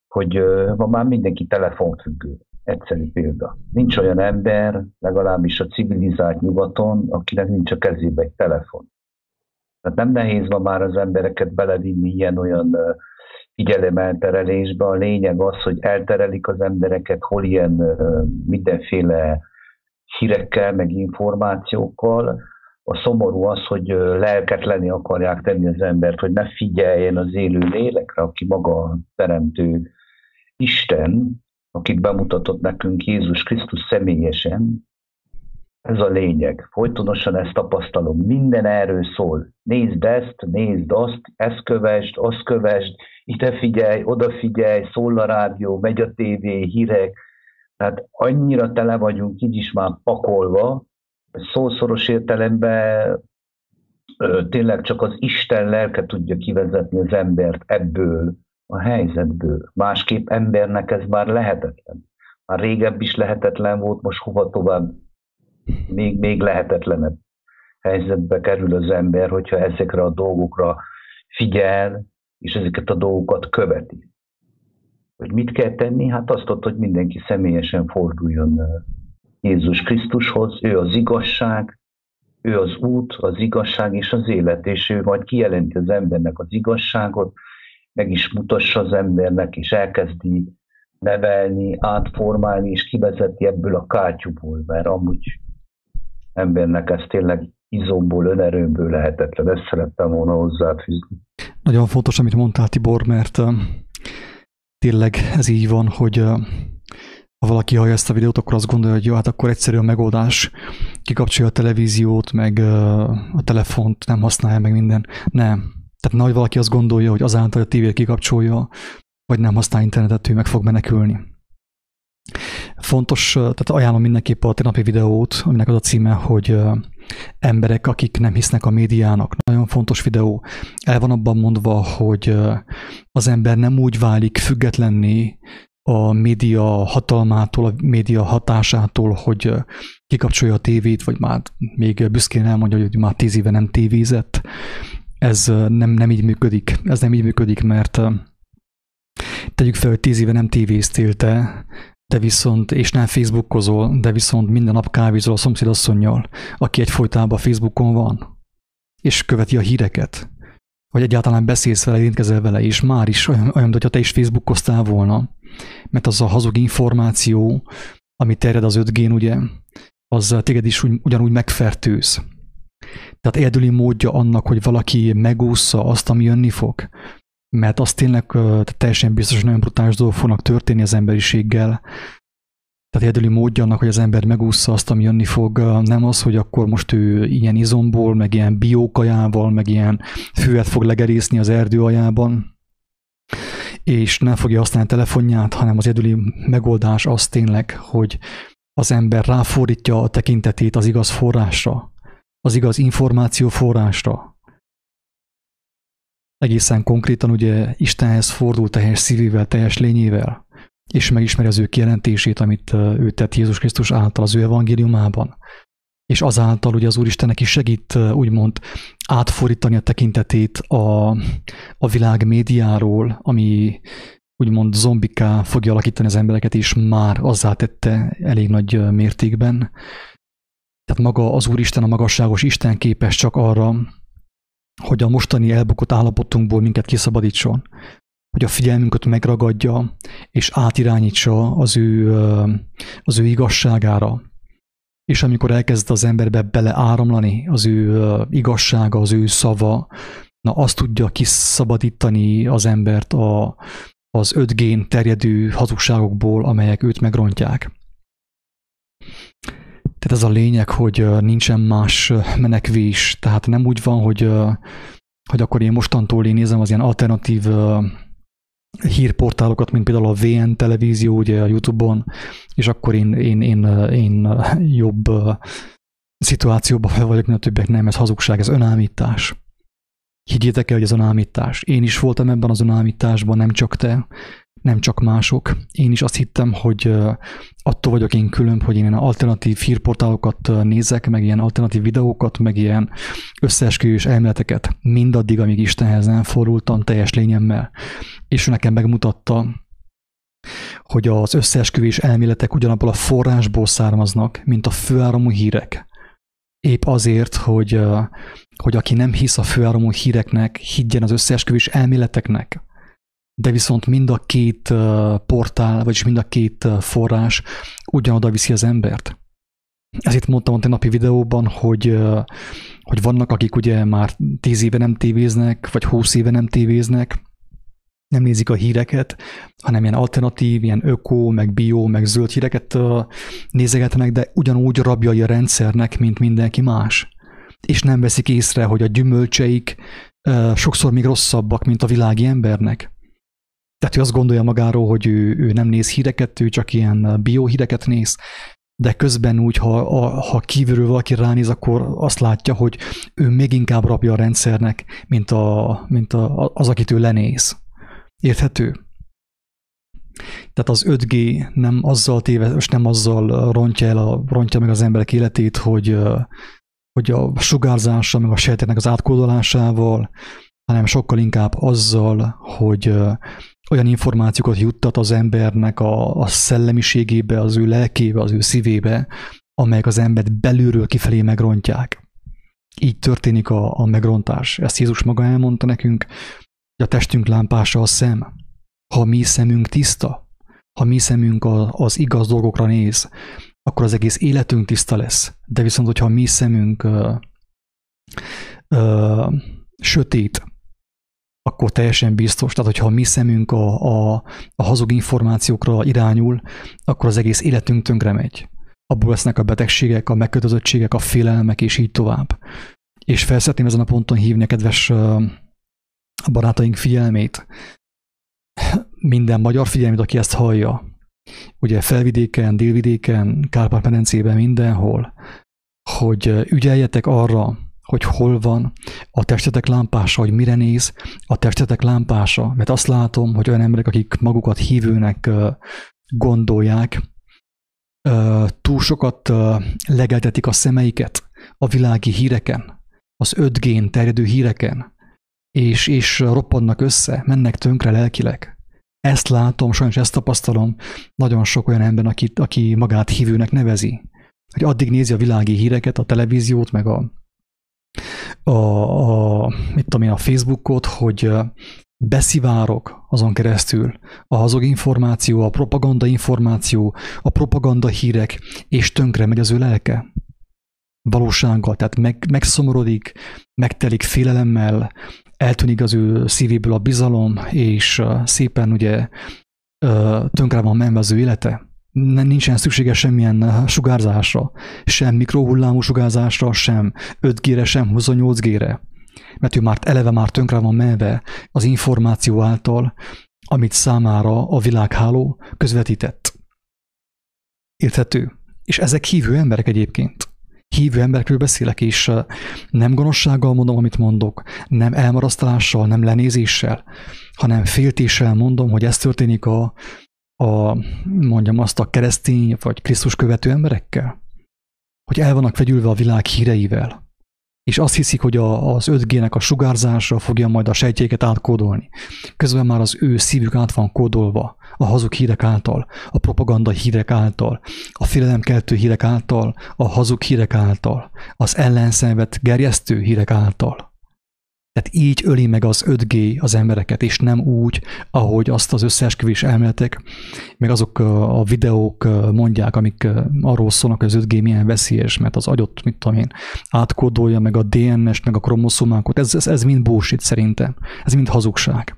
hogy ma már mindenki telefonfüggő. Egyszerű példa. Nincs olyan ember, legalábbis a civilizált nyugaton, akinek nincs a kezébe egy telefon. Tehát nem nehéz ma már az embereket belevinni ilyen-olyan figyelemelterelésbe. A lényeg az, hogy elterelik az embereket, hol ilyen mindenféle hírekkel, meg információkkal. A szomorú az, hogy lelketlenni akarják tenni az embert, hogy ne figyeljen az élő lélekre, aki maga a teremtő Isten, akit bemutatott nekünk Jézus Krisztus személyesen, ez a lényeg. Folytonosan ezt tapasztalom. Minden erről szól. Nézd ezt, nézd azt, ezt kövesd, azt kövesd, ide figyelj, oda figyelj, szól a rádió, megy a tévé, hírek. Tehát annyira tele vagyunk így is már pakolva, szószoros értelemben tényleg csak az Isten lelke tudja kivezetni az embert ebből a helyzetből. Másképp embernek ez már lehetetlen. Már régebb is lehetetlen volt, most hova tovább még, még lehetetlenebb helyzetbe kerül az ember, hogyha ezekre a dolgokra figyel, és ezeket a dolgokat követi. Hogy mit kell tenni? Hát azt ott, hogy mindenki személyesen forduljon Jézus Krisztushoz, ő az igazság, ő az út, az igazság és az élet, és ő majd kijelenti az embernek az igazságot, meg is mutassa az embernek, és elkezdi nevelni, átformálni, és kivezeti ebből a kátyúból, mert amúgy embernek ez tényleg izomból, önerőmből lehetetlen. Ezt szerettem volna hozzáfűzni. Nagyon fontos, amit mondtál, Tibor, mert tényleg ez így van, hogy uh, ha valaki hallja ezt a videót, akkor azt gondolja, hogy jó, hát akkor egyszerű a megoldás, kikapcsolja a televíziót, meg a telefont, nem használja meg minden. Nem. Tehát nagy valaki azt gondolja, hogy azáltal, hogy a tévét kikapcsolja, vagy nem használ internetet, ő meg fog menekülni. Fontos, tehát ajánlom mindenképp a tegnapi videót, aminek az a címe, hogy emberek, akik nem hisznek a médiának. Nagyon fontos videó. El van abban mondva, hogy az ember nem úgy válik függetlenni a média hatalmától, a média hatásától, hogy kikapcsolja a tévét, vagy már még büszkén elmondja, hogy már tíz éve nem tévézett. Ez nem, nem így működik. Ez nem így működik, mert tegyük fel, hogy tíz éve nem tévéztél te, de viszont, és nem Facebookozol, de viszont minden nap kávézol a szomszédasszonynal, aki egyfolytában Facebookon van, és követi a híreket, vagy egyáltalán beszélsz vele, érintkezel vele, és már is olyan, olyan hogyha te is Facebookoztál volna, mert az a hazug információ, ami terjed az 5 g ugye, az téged is úgy, ugyanúgy megfertőz. Tehát egyedüli módja annak, hogy valaki megúszza azt, ami jönni fog, mert az tényleg teljesen biztos, hogy nagyon brutális dolgok fognak történni az emberiséggel. Tehát egyedüli módja annak, hogy az ember megúszza azt, ami jönni fog, nem az, hogy akkor most ő ilyen izomból, meg ilyen biókajával, meg ilyen főet fog legerészni az erdő aljában, és nem fogja használni a telefonját, hanem az egyedüli megoldás az tényleg, hogy az ember ráfordítja a tekintetét az igaz forrásra, az igaz információ forrásra, egészen konkrétan ugye Istenhez fordul teljes szívével, teljes lényével, és megismeri az ő kijelentését, amit ő tett Jézus Krisztus által az ő evangéliumában. És azáltal ugye az Úristennek is segít úgymond átfordítani a tekintetét a, a világ médiáról, ami úgymond zombiká fogja alakítani az embereket, és már azzá tette elég nagy mértékben. Tehát maga az Úristen, a magasságos Isten képes csak arra, hogy a mostani elbukott állapotunkból minket kiszabadítson, hogy a figyelmünket megragadja, és átirányítsa az ő, az ő igazságára. És amikor elkezd az emberbe beleáramlani az ő igazsága, az ő szava, na azt tudja kiszabadítani az embert a, az 5 terjedő hazugságokból, amelyek őt megrontják. Tehát ez a lényeg, hogy nincsen más menekvés. Tehát nem úgy van, hogy, hogy akkor én mostantól én nézem az ilyen alternatív hírportálokat, mint például a VN televízió, ugye a Youtube-on, és akkor én, én, én, én jobb szituációban fel vagyok, mint a többiek. Nem, ez hazugság, ez önállítás. Higgyétek el, hogy ez önállítás. Én is voltam ebben az önállításban, nem csak te, nem csak mások. Én is azt hittem, hogy attól vagyok én különb, hogy én ilyen alternatív hírportálokat nézek, meg ilyen alternatív videókat, meg ilyen összeesküvés elméleteket, mindaddig, amíg Istenhez nem fordultam teljes lényemmel. És ő nekem megmutatta, hogy az összeesküvés elméletek ugyanabból a forrásból származnak, mint a főáramú hírek. Épp azért, hogy, hogy aki nem hisz a főáramú híreknek, higgyen az összeesküvés elméleteknek de viszont mind a két portál, vagyis mind a két forrás ugyanoda viszi az embert. Ezért mondtam a napi videóban, hogy, hogy vannak, akik ugye már tíz éve nem tévéznek, vagy húsz éve nem tévéznek, nem nézik a híreket, hanem ilyen alternatív, ilyen öko, meg bio, meg zöld híreket nézegetnek, de ugyanúgy rabjai a rendszernek, mint mindenki más. És nem veszik észre, hogy a gyümölcseik sokszor még rosszabbak, mint a világi embernek. Tehát ő azt gondolja magáról, hogy ő, ő nem néz híreket, ő csak ilyen biohíreket néz, de közben úgy, ha, a, ha kívülről valaki ránéz, akkor azt látja, hogy ő még inkább rabja a rendszernek, mint, a, mint a, az, akit ő lenéz. Érthető? Tehát az 5G nem azzal téve, és nem azzal rontja, el a, rontja meg az emberek életét, hogy, hogy a sugárzással, meg a sejteknek az átkódolásával, hanem sokkal inkább azzal, hogy olyan információkat juttat az embernek a, a szellemiségébe, az ő lelkébe, az ő szívébe, amelyek az embert belülről kifelé megrontják. Így történik a, a megrontás. Ezt Jézus maga elmondta nekünk, hogy a testünk lámpása a szem. Ha mi szemünk tiszta, ha mi szemünk a, az igaz dolgokra néz, akkor az egész életünk tiszta lesz. De viszont, hogyha mi szemünk ö, ö, sötét, akkor teljesen biztos. Tehát, hogyha a mi szemünk a, a, a hazug információkra irányul, akkor az egész életünk tönkre megy. Abból lesznek a betegségek, a megkötözöttségek, a félelmek, és így tovább. És fel szeretném ezen a ponton hívni a kedves barátaink figyelmét, minden magyar figyelmét, aki ezt hallja, ugye felvidéken, délvidéken, Kárpát-medencében, mindenhol, hogy ügyeljetek arra, hogy hol van a testetek lámpása, hogy mire néz a testetek lámpása. Mert azt látom, hogy olyan emberek, akik magukat hívőnek gondolják, túl sokat legeltetik a szemeiket a világi híreken, az 5G-n terjedő híreken, és, és roppannak össze, mennek tönkre lelkileg. Ezt látom, sajnos ezt tapasztalom nagyon sok olyan ember, aki, aki magát hívőnek nevezi. Hogy addig nézi a világi híreket, a televíziót, meg a, a, a, mit tudom én, a Facebookot, hogy beszivárok azon keresztül a hazug információ, a propaganda információ, a propaganda hírek, és tönkre megy az ő lelke. Valósággal, tehát meg, megszomorodik, megtelik félelemmel, eltűnik az ő szívéből a bizalom, és szépen ugye tönkre van menve az ő élete nincsen szüksége semmilyen uh, sugárzásra, sem mikrohullámú sugárzásra, sem 5G-re, sem 28G-re. Mert ő már eleve már tönkre van menve az információ által, amit számára a világháló közvetített. Érthető? És ezek hívő emberek egyébként. Hívő emberekről beszélek, és uh, nem gonoszsággal mondom, amit mondok, nem elmarasztalással, nem lenézéssel, hanem féltéssel mondom, hogy ez történik a, a, mondjam azt, a keresztény vagy Krisztus követő emberekkel? Hogy el vannak vegyülve a világ híreivel, és azt hiszik, hogy a, az 5G-nek a sugárzása fogja majd a sejtjéket átkódolni. Közben már az ő szívük át van kódolva a hazug hírek által, a propaganda hírek által, a félelemkeltő hírek által, a hazug hírek által, az ellenszenvet gerjesztő hírek által. Tehát így öli meg az 5G az embereket, és nem úgy, ahogy azt az összeesküvés elméletek, meg azok a videók mondják, amik arról szólnak, hogy az 5G milyen veszélyes, mert az agyot, mit tudom én, átkódolja, meg a DNS, meg a kromoszomákat. Ez, ez, ez mind bullshit szerintem. Ez mind hazugság.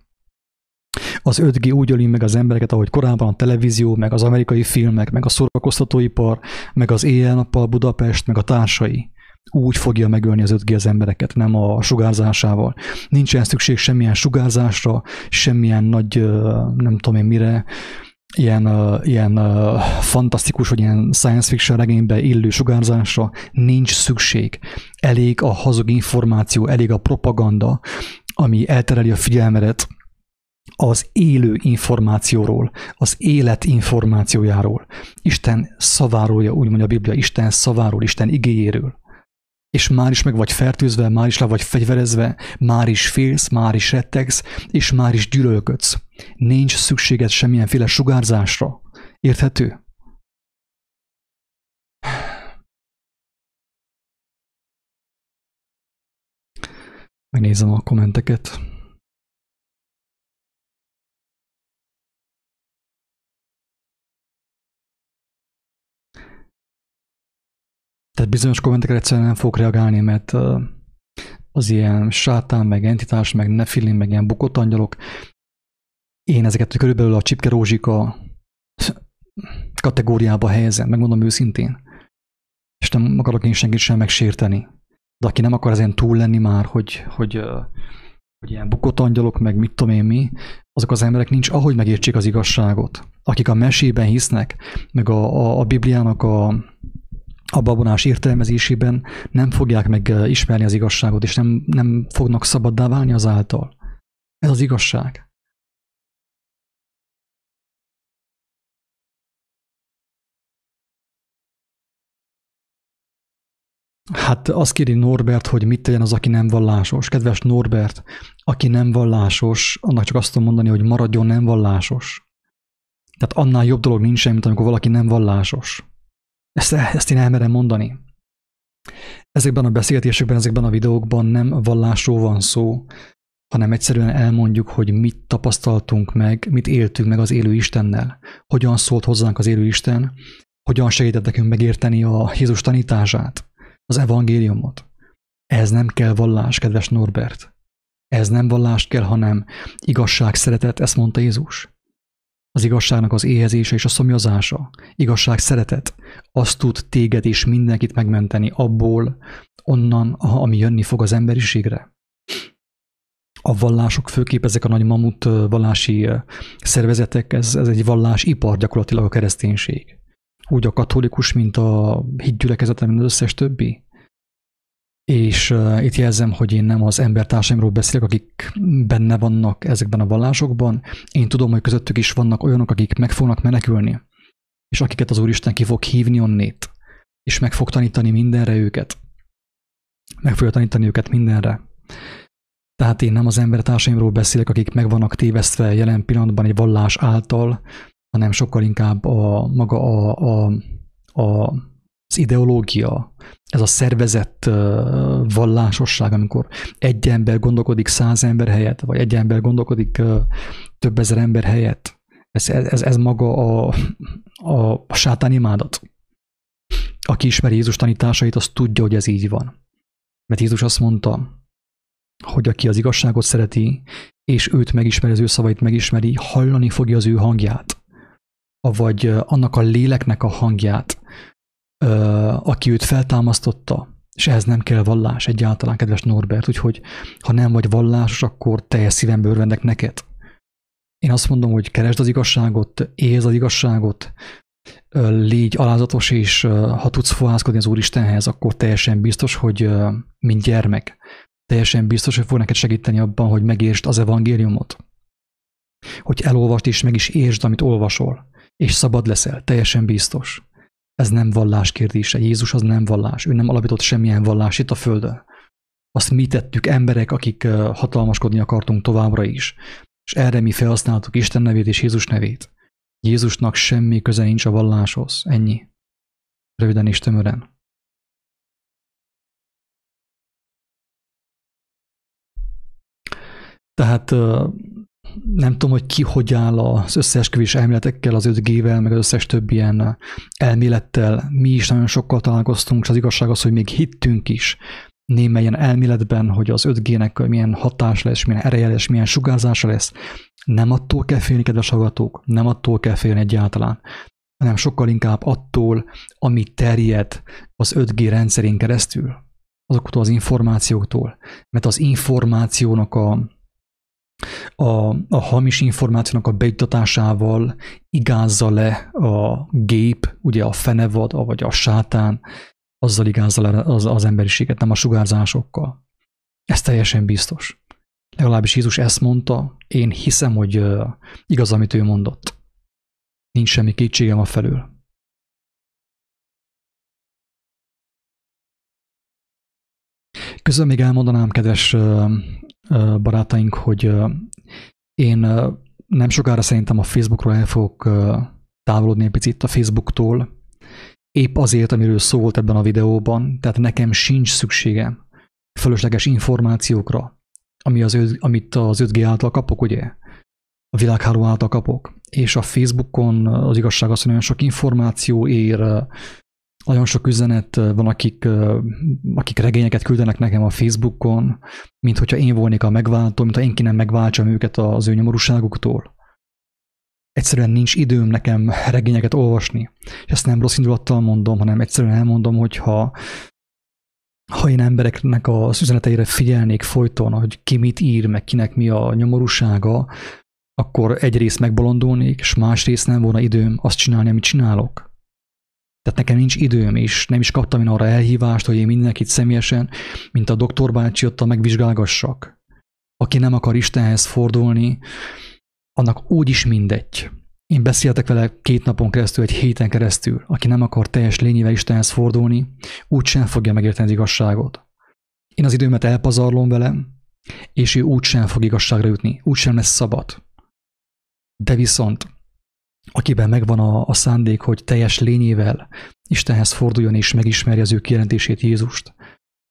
Az 5G úgy öli meg az embereket, ahogy korábban a televízió, meg az amerikai filmek, meg a szórakoztatóipar, meg az éjjel-nappal Budapest, meg a társai úgy fogja megölni az 5G az embereket, nem a sugárzásával. Nincsen szükség semmilyen sugárzásra, semmilyen nagy, nem tudom én mire, ilyen, ilyen fantasztikus, vagy ilyen science fiction regénybe illő sugárzásra nincs szükség. Elég a hazug információ, elég a propaganda, ami eltereli a figyelmedet az élő információról, az élet információjáról, Isten szaváról, úgy mondja a Biblia, Isten szaváról, Isten igéjéről és már is meg vagy fertőzve, már is le vagy fegyverezve, már is félsz, már is rettegsz, és már is gyűlölködsz. Nincs szükséged semmilyenféle sugárzásra. Érthető? Megnézem a kommenteket. Tehát bizonyos kommentekre egyszerűen nem fogok reagálni, mert az ilyen sátán, meg entitás, meg nefilim, meg ilyen bukott angyalok, én ezeket körülbelül a csipke rózsika kategóriába helyezem, megmondom őszintén. És nem akarok én senkit sem megsérteni. De aki nem akar ezen túl lenni már, hogy, hogy, hogy ilyen bukott angyalok, meg mit tudom én mi, azok az emberek nincs ahogy megértsék az igazságot. Akik a mesében hisznek, meg a, a, a Bibliának a, a babonás értelmezésében nem fogják meg ismerni az igazságot, és nem, nem fognak szabaddá válni azáltal. Ez az igazság. Hát azt kéri Norbert, hogy mit tegyen az, aki nem vallásos. Kedves Norbert, aki nem vallásos, annak csak azt tudom mondani, hogy maradjon nem vallásos. Tehát annál jobb dolog nincsen, mint amikor valaki nem vallásos. Ezt, ezt én elmerem mondani. Ezekben a beszélgetésekben, ezekben a videókban nem vallásról van szó, hanem egyszerűen elmondjuk, hogy mit tapasztaltunk meg, mit éltünk meg az élő Istennel, hogyan szólt hozzánk az élő Isten, hogyan segített nekünk megérteni a Jézus tanítását, az evangéliumot. Ez nem kell vallás, kedves Norbert. Ez nem vallást kell, hanem igazság, szeretet, ezt mondta Jézus. Az igazságnak az éhezése és a szomjazása, igazság szeretet, azt tud téged és mindenkit megmenteni abból, onnan, ami jönni fog az emberiségre. A vallások, főképp ezek a nagy mamut vallási szervezetek, ez, ez egy vallásipar gyakorlatilag a kereszténység. Úgy a katolikus, mint a hitgyülekezete, mint az összes többi. És uh, itt jelzem, hogy én nem az embertársaimról beszélek, akik benne vannak ezekben a vallásokban. Én tudom, hogy közöttük is vannak olyanok, akik meg fognak menekülni, és akiket az Úristen ki fog hívni onnét, és meg fog tanítani mindenre őket. Meg fogja tanítani őket mindenre. Tehát én nem az embertársaimról beszélek, akik meg vannak tévesztve jelen pillanatban egy vallás által, hanem sokkal inkább a maga a, a, a az ideológia, ez a szervezett vallásosság, amikor egy ember gondolkodik száz ember helyett, vagy egy ember gondolkodik több ezer ember helyett, ez, ez, ez maga a, a, sátán imádat. Aki ismeri Jézus tanításait, az tudja, hogy ez így van. Mert Jézus azt mondta, hogy aki az igazságot szereti, és őt megismeri, az ő szavait megismeri, hallani fogja az ő hangját, vagy annak a léleknek a hangját, aki őt feltámasztotta, és ehhez nem kell vallás egyáltalán, kedves Norbert, úgyhogy ha nem vagy vallásos, akkor teljes szívem örvendek neked. Én azt mondom, hogy keresd az igazságot, éhez az igazságot, légy alázatos, és ha tudsz fohászkodni az Úristenhez, akkor teljesen biztos, hogy mint gyermek, teljesen biztos, hogy fog neked segíteni abban, hogy megértsd az evangéliumot. Hogy elolvast és meg is értsd, amit olvasol, és szabad leszel, teljesen biztos. Ez nem vallás kérdése. Jézus az nem vallás. Ő nem alapított semmilyen vallás itt a Földön. Azt mi tettük emberek, akik hatalmaskodni akartunk továbbra is. És erre mi felhasználtuk Isten nevét és Jézus nevét. Jézusnak semmi köze nincs a valláshoz. Ennyi. Röviden és tömören. Tehát nem tudom, hogy ki hogy áll az összeesküvés elméletekkel, az 5G-vel, meg az összes több ilyen elmélettel. Mi is nagyon sokkal találkoztunk, és az igazság az, hogy még hittünk is némelyen elméletben, hogy az 5G-nek milyen hatás lesz, milyen ereje lesz, milyen sugárzása lesz. Nem attól kell félni, kedves hallgatók, nem attól kell félni egyáltalán, hanem sokkal inkább attól, ami terjed az 5G rendszerén keresztül, azoktól az információktól, mert az információnak a, a, a hamis információnak a beiktatásával igázza le a gép, ugye a fenevad, vagy a sátán, azzal igázza le az, az emberiséget, nem a sugárzásokkal. Ez teljesen biztos. Legalábbis Jézus ezt mondta, én hiszem, hogy igaz, amit ő mondott. Nincs semmi kétségem a felül. Közben még elmondanám, kedves barátaink, hogy én nem sokára szerintem a Facebookról el fogok távolodni egy picit a Facebooktól, épp azért, amiről szó volt ebben a videóban, tehát nekem sincs szükségem fölösleges információkra, ami az, amit az 5G által kapok, ugye? A világháló által kapok. És a Facebookon az igazság az, hogy nagyon sok információ ér, nagyon sok üzenet van, akik, akik regényeket küldenek nekem a Facebookon, mint hogyha én volnék a megváltó, mint ha én kéne megváltsam őket az ő nyomorúságuktól. Egyszerűen nincs időm nekem regényeket olvasni. És ezt nem rossz indulattal mondom, hanem egyszerűen elmondom, hogy ha, ha én embereknek az üzeneteire figyelnék folyton, hogy ki mit ír, meg kinek mi a nyomorúsága, akkor egyrészt megbolondulnék, és másrészt nem volna időm azt csinálni, amit csinálok. Tehát nekem nincs időm, és nem is kaptam én arra elhívást, hogy én mindenkit személyesen, mint a doktor bácsi ott megvizsgálgassak. Aki nem akar Istenhez fordulni, annak úgy is mindegy. Én beszéltek vele két napon keresztül, egy héten keresztül. Aki nem akar teljes lényével Istenhez fordulni, úgy sem fogja megérteni az igazságot. Én az időmet elpazarlom velem, és ő úgy sem fog igazságra jutni, úgy sem lesz szabad. De viszont akiben megvan a, a szándék, hogy teljes lényével Istenhez forduljon és megismerje az ő kijelentését Jézust,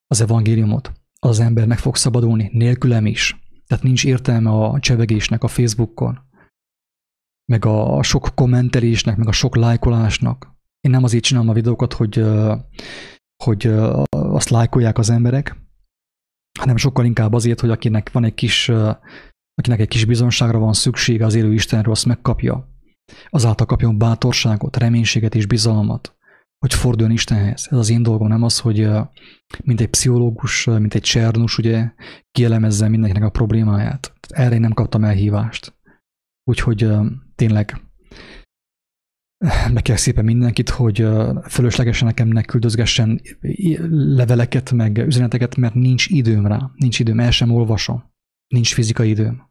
az evangéliumot, az ember meg fog szabadulni, nélkülem is. Tehát nincs értelme a csevegésnek a Facebookon, meg a sok kommentelésnek, meg a sok lájkolásnak. Én nem azért csinálom a videókat, hogy, hogy azt lájkolják az emberek, hanem sokkal inkább azért, hogy akinek van egy kis, akinek egy kis bizonságra van szüksége az élő Istenről, azt megkapja. Azáltal kapjon bátorságot, reménységet és bizalmat, hogy forduljon Istenhez. Ez az én dolgom, nem az, hogy mint egy pszichológus, mint egy csernus, ugye, kielemezze mindenkinek a problémáját. Erre én nem kaptam elhívást. Úgyhogy tényleg meg kell szépen mindenkit, hogy fölöslegesen nekem ne küldözgessen leveleket, meg üzeneteket, mert nincs időm rá. Nincs időm, el sem olvasom. Nincs fizikai időm.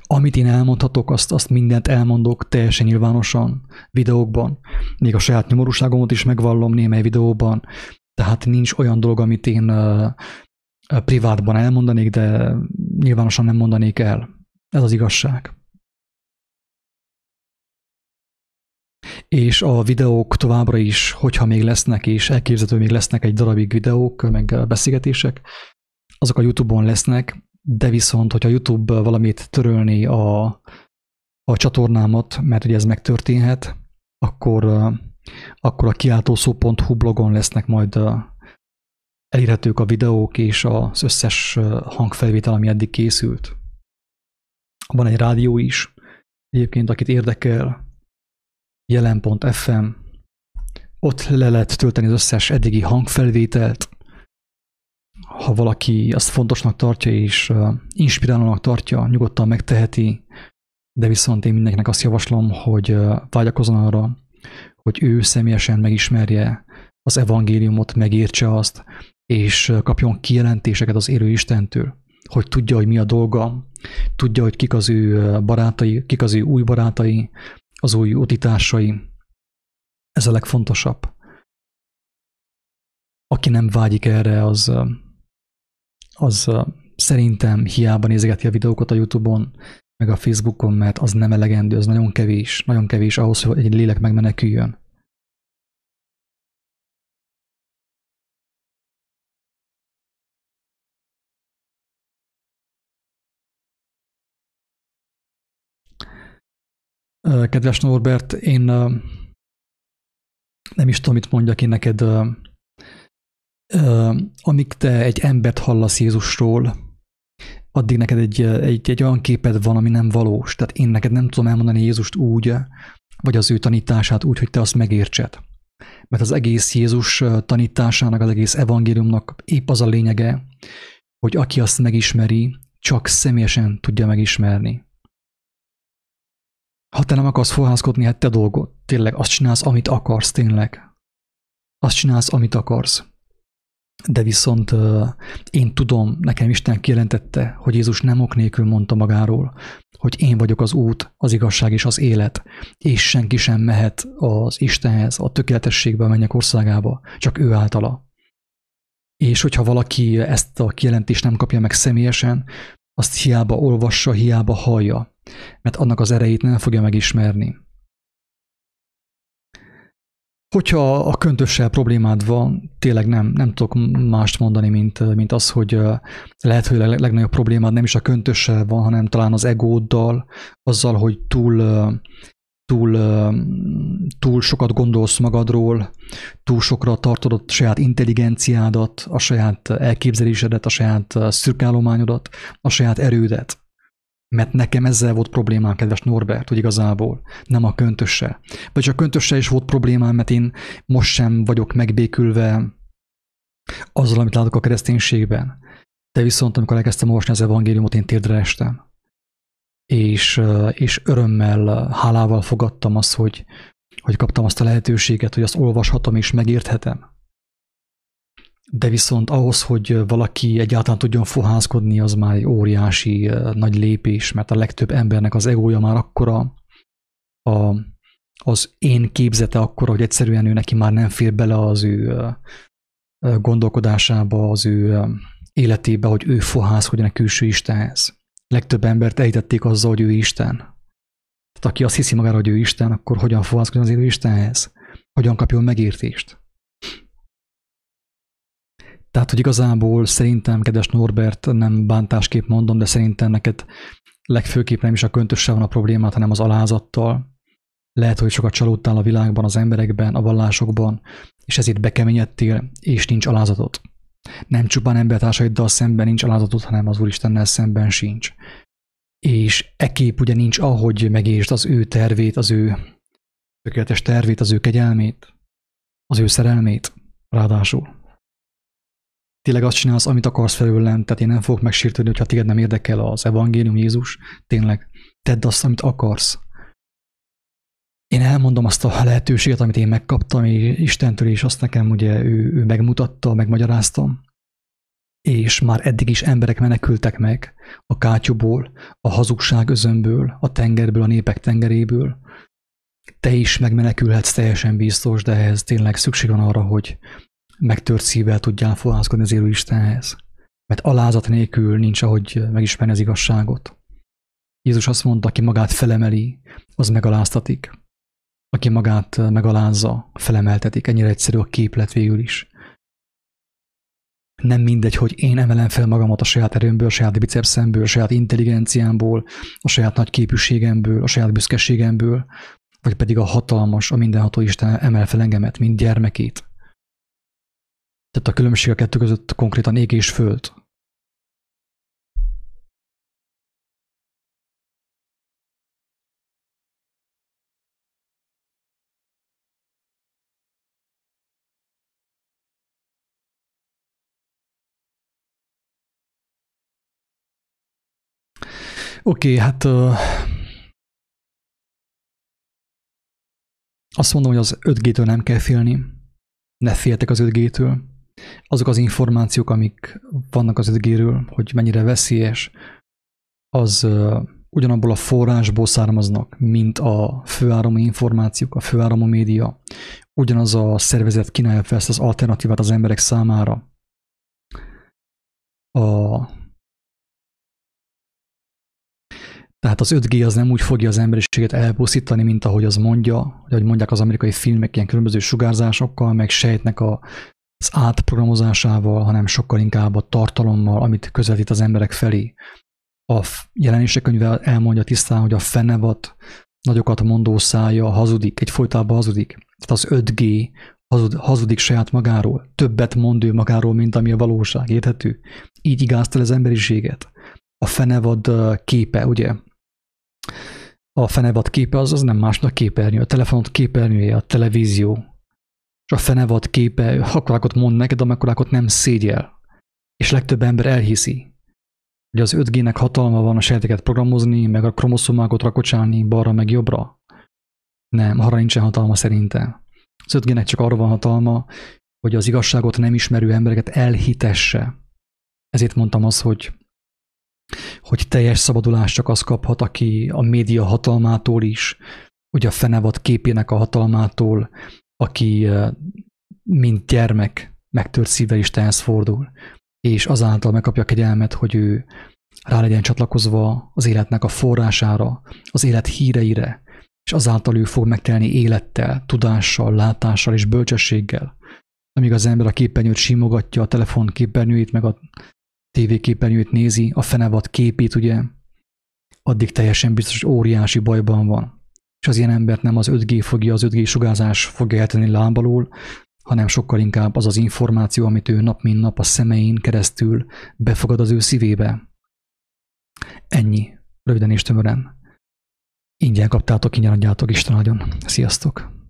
Amit én elmondhatok, azt, azt mindent elmondok teljesen nyilvánosan, videókban. Még a saját nyomorúságomat is megvallom némely videóban, tehát nincs olyan dolog, amit én uh, privátban elmondanék, de nyilvánosan nem mondanék el. Ez az igazság. És a videók továbbra is, hogyha még lesznek, és elképzelhető még lesznek egy darabig videók, meg beszélgetések, azok a YouTube-on lesznek, de viszont, hogyha YouTube valamit törölni a, a csatornámat, mert ugye ez megtörténhet, akkor, akkor a kiáltószó.hu blogon lesznek majd elérhetők a videók és az összes hangfelvétel, ami eddig készült. Van egy rádió is, egyébként akit érdekel, jelen.fm, ott le lehet tölteni az összes eddigi hangfelvételt, ha valaki azt fontosnak tartja és inspirálónak tartja, nyugodtan megteheti, de viszont én mindenkinek azt javaslom, hogy vágyakozzon arra, hogy ő személyesen megismerje az evangéliumot, megértse azt, és kapjon kijelentéseket az élő Istentől. hogy tudja, hogy mi a dolga, tudja, hogy kik az ő barátai, kik az ő új barátai, az új utitársai. Ez a legfontosabb. Aki nem vágyik erre, az, az szerintem hiába nézegeti a videókat a Youtube-on, meg a Facebookon, mert az nem elegendő, az nagyon kevés, nagyon kevés ahhoz, hogy egy lélek megmeneküljön. Kedves Norbert, én nem is tudom, mit mondjak én neked. Amíg te egy embert hallasz Jézusról, addig neked egy, egy, egy olyan képed van, ami nem valós. Tehát én neked nem tudom elmondani Jézust úgy, vagy az ő tanítását úgy, hogy te azt megértsed. Mert az egész Jézus tanításának, az egész evangéliumnak épp az a lényege, hogy aki azt megismeri, csak személyesen tudja megismerni. Ha te nem akarsz fohászkodni, hát te dolgod. Tényleg azt csinálsz, amit akarsz, tényleg. Azt csinálsz, amit akarsz. De viszont én tudom, nekem Isten kijelentette, hogy Jézus nem ok nélkül mondta magáról, hogy én vagyok az út, az igazság és az élet, és senki sem mehet az Istenhez, a tökéletességbe, a mennyek országába, csak ő általa. És hogyha valaki ezt a kijelentést nem kapja meg személyesen, azt hiába olvassa, hiába hallja, mert annak az erejét nem fogja megismerni. Hogyha a köntössel problémád van, tényleg nem, nem tudok mást mondani, mint, mint az, hogy lehet, hogy a legnagyobb problémád nem is a köntössel van, hanem talán az egóddal, azzal, hogy túl túl, túl sokat gondolsz magadról, túl sokra tartod a saját intelligenciádat, a saját elképzelésedet, a saját szürkálományodat, a saját erődet. Mert nekem ezzel volt problémám, kedves Norbert, hogy igazából nem a köntössel. Vagy a köntössel is volt problémám, mert én most sem vagyok megbékülve azzal, amit látok a kereszténységben. De viszont, amikor elkezdtem olvasni az evangéliumot, én térdre estem és, és örömmel, hálával fogadtam azt, hogy, hogy kaptam azt a lehetőséget, hogy azt olvashatom és megérthetem. De viszont ahhoz, hogy valaki egyáltalán tudjon fohászkodni, az már egy óriási nagy lépés, mert a legtöbb embernek az egója már akkora, a, az én képzete akkora, hogy egyszerűen ő neki már nem fér bele az ő gondolkodásába, az ő életébe, hogy ő fohászkodjon a külső Istenhez legtöbb embert ejtették azzal, hogy ő Isten. Tehát aki azt hiszi magára, hogy ő Isten, akkor hogyan fohászkodjon az élő Istenhez? Hogyan kapjon megértést? Tehát, hogy igazából szerintem, kedves Norbert, nem bántásképp mondom, de szerintem neked legfőképp nem is a köntössel van a problémát, hanem az alázattal. Lehet, hogy sokat csalódtál a világban, az emberekben, a vallásokban, és ezért bekeményedtél, és nincs alázatot. Nem csupán embertársaiddal szemben nincs alázatot, hanem az Úristennel szemben sincs. És e kép ugye nincs ahogy megértsd az ő tervét, az ő tökéletes tervét, az ő kegyelmét, az ő szerelmét, ráadásul. Tényleg azt csinálsz, amit akarsz felőlem, tehát én nem fogok megsírtődni, hogyha téged nem érdekel az evangélium, Jézus. Tényleg, tedd azt, amit akarsz. Én elmondom azt a lehetőséget, amit én megkaptam Istentől, és azt nekem ugye ő, ő megmutatta, megmagyaráztam. És már eddig is emberek menekültek meg a kátyúból, a hazugság özönből, a tengerből, a népek tengeréből. Te is megmenekülhetsz teljesen biztos, de ehhez tényleg szükség van arra, hogy megtört szívvel tudjál fohászkodni az élő Istenhez. Mert alázat nélkül nincs, ahogy megismerni az igazságot. Jézus azt mondta, aki magát felemeli, az megaláztatik aki magát megalázza, felemeltetik. Ennyire egyszerű a képlet végül is. Nem mindegy, hogy én emelem fel magamat a saját erőmből, a saját bicepszemből, a saját intelligenciámból, a saját nagy képűségemből, a saját büszkeségemből, vagy pedig a hatalmas, a mindenható Isten emel fel engemet, mint gyermekét. Tehát a különbség a kettő között konkrétan ég és föld. Oké, okay, hát uh, azt mondom, hogy az 5G-től nem kell félni. Ne féltek az 5G-től. Azok az információk, amik vannak az 5G-ről, hogy mennyire veszélyes, az ugyanabból a forrásból származnak, mint a főáramú információk, a főáramú média. Ugyanaz a szervezet kínálja fel ezt az alternatívát az emberek számára. A... Tehát az 5G az nem úgy fogja az emberiséget elpusztítani, mint ahogy az mondja, hogy ahogy mondják az amerikai filmek ilyen különböző sugárzásokkal, meg sejtnek a, az átprogramozásával, hanem sokkal inkább a tartalommal, amit közvetít az emberek felé a jelenések könyve elmondja tisztán, hogy a fenevat nagyokat mondó szája hazudik, egy folytában hazudik. Tehát az 5G hazud, hazudik saját magáról, többet mond ő magáról, mint ami a valóság, érthető? Így igáztal az emberiséget. A fenevad képe, ugye? A fenevad képe az, az nem másnak képernyő, a telefonot képernyője, a televízió. A fenevad képe akkorákot mond neked, amekkorákot nem szégyel. És legtöbb ember elhiszi, hogy az 5G-nek hatalma van a sejteket programozni, meg a kromoszomákat rakocsálni balra meg jobbra. Nem, arra nincsen hatalma szerinte. Az 5G-nek csak arra van hatalma, hogy az igazságot nem ismerő embereket elhitesse. Ezért mondtam azt, hogy, hogy teljes szabadulást csak az kaphat, aki a média hatalmától is, ugye a fenevad képének a hatalmától, aki mint gyermek megtört szívvel Istenhez fordul és azáltal megkapja a kegyelmet, hogy ő rá legyen csatlakozva az életnek a forrására, az élet híreire, és azáltal ő fog megtelni élettel, tudással, látással és bölcsességgel. Amíg az ember a képernyőt simogatja, a telefon képernyőit, meg a TV képernyőt nézi, a fenevad képét, ugye, addig teljesen biztos, hogy óriási bajban van. És az ilyen embert nem az 5G fogja, az 5G sugárzás fogja eltenni lábalól, hanem sokkal inkább az az információ, amit ő nap mint nap a szemein keresztül befogad az ő szívébe. Ennyi, röviden és tömören. Ingyen kaptátok, ingyen adjátok, Isten nagyon. Sziasztok!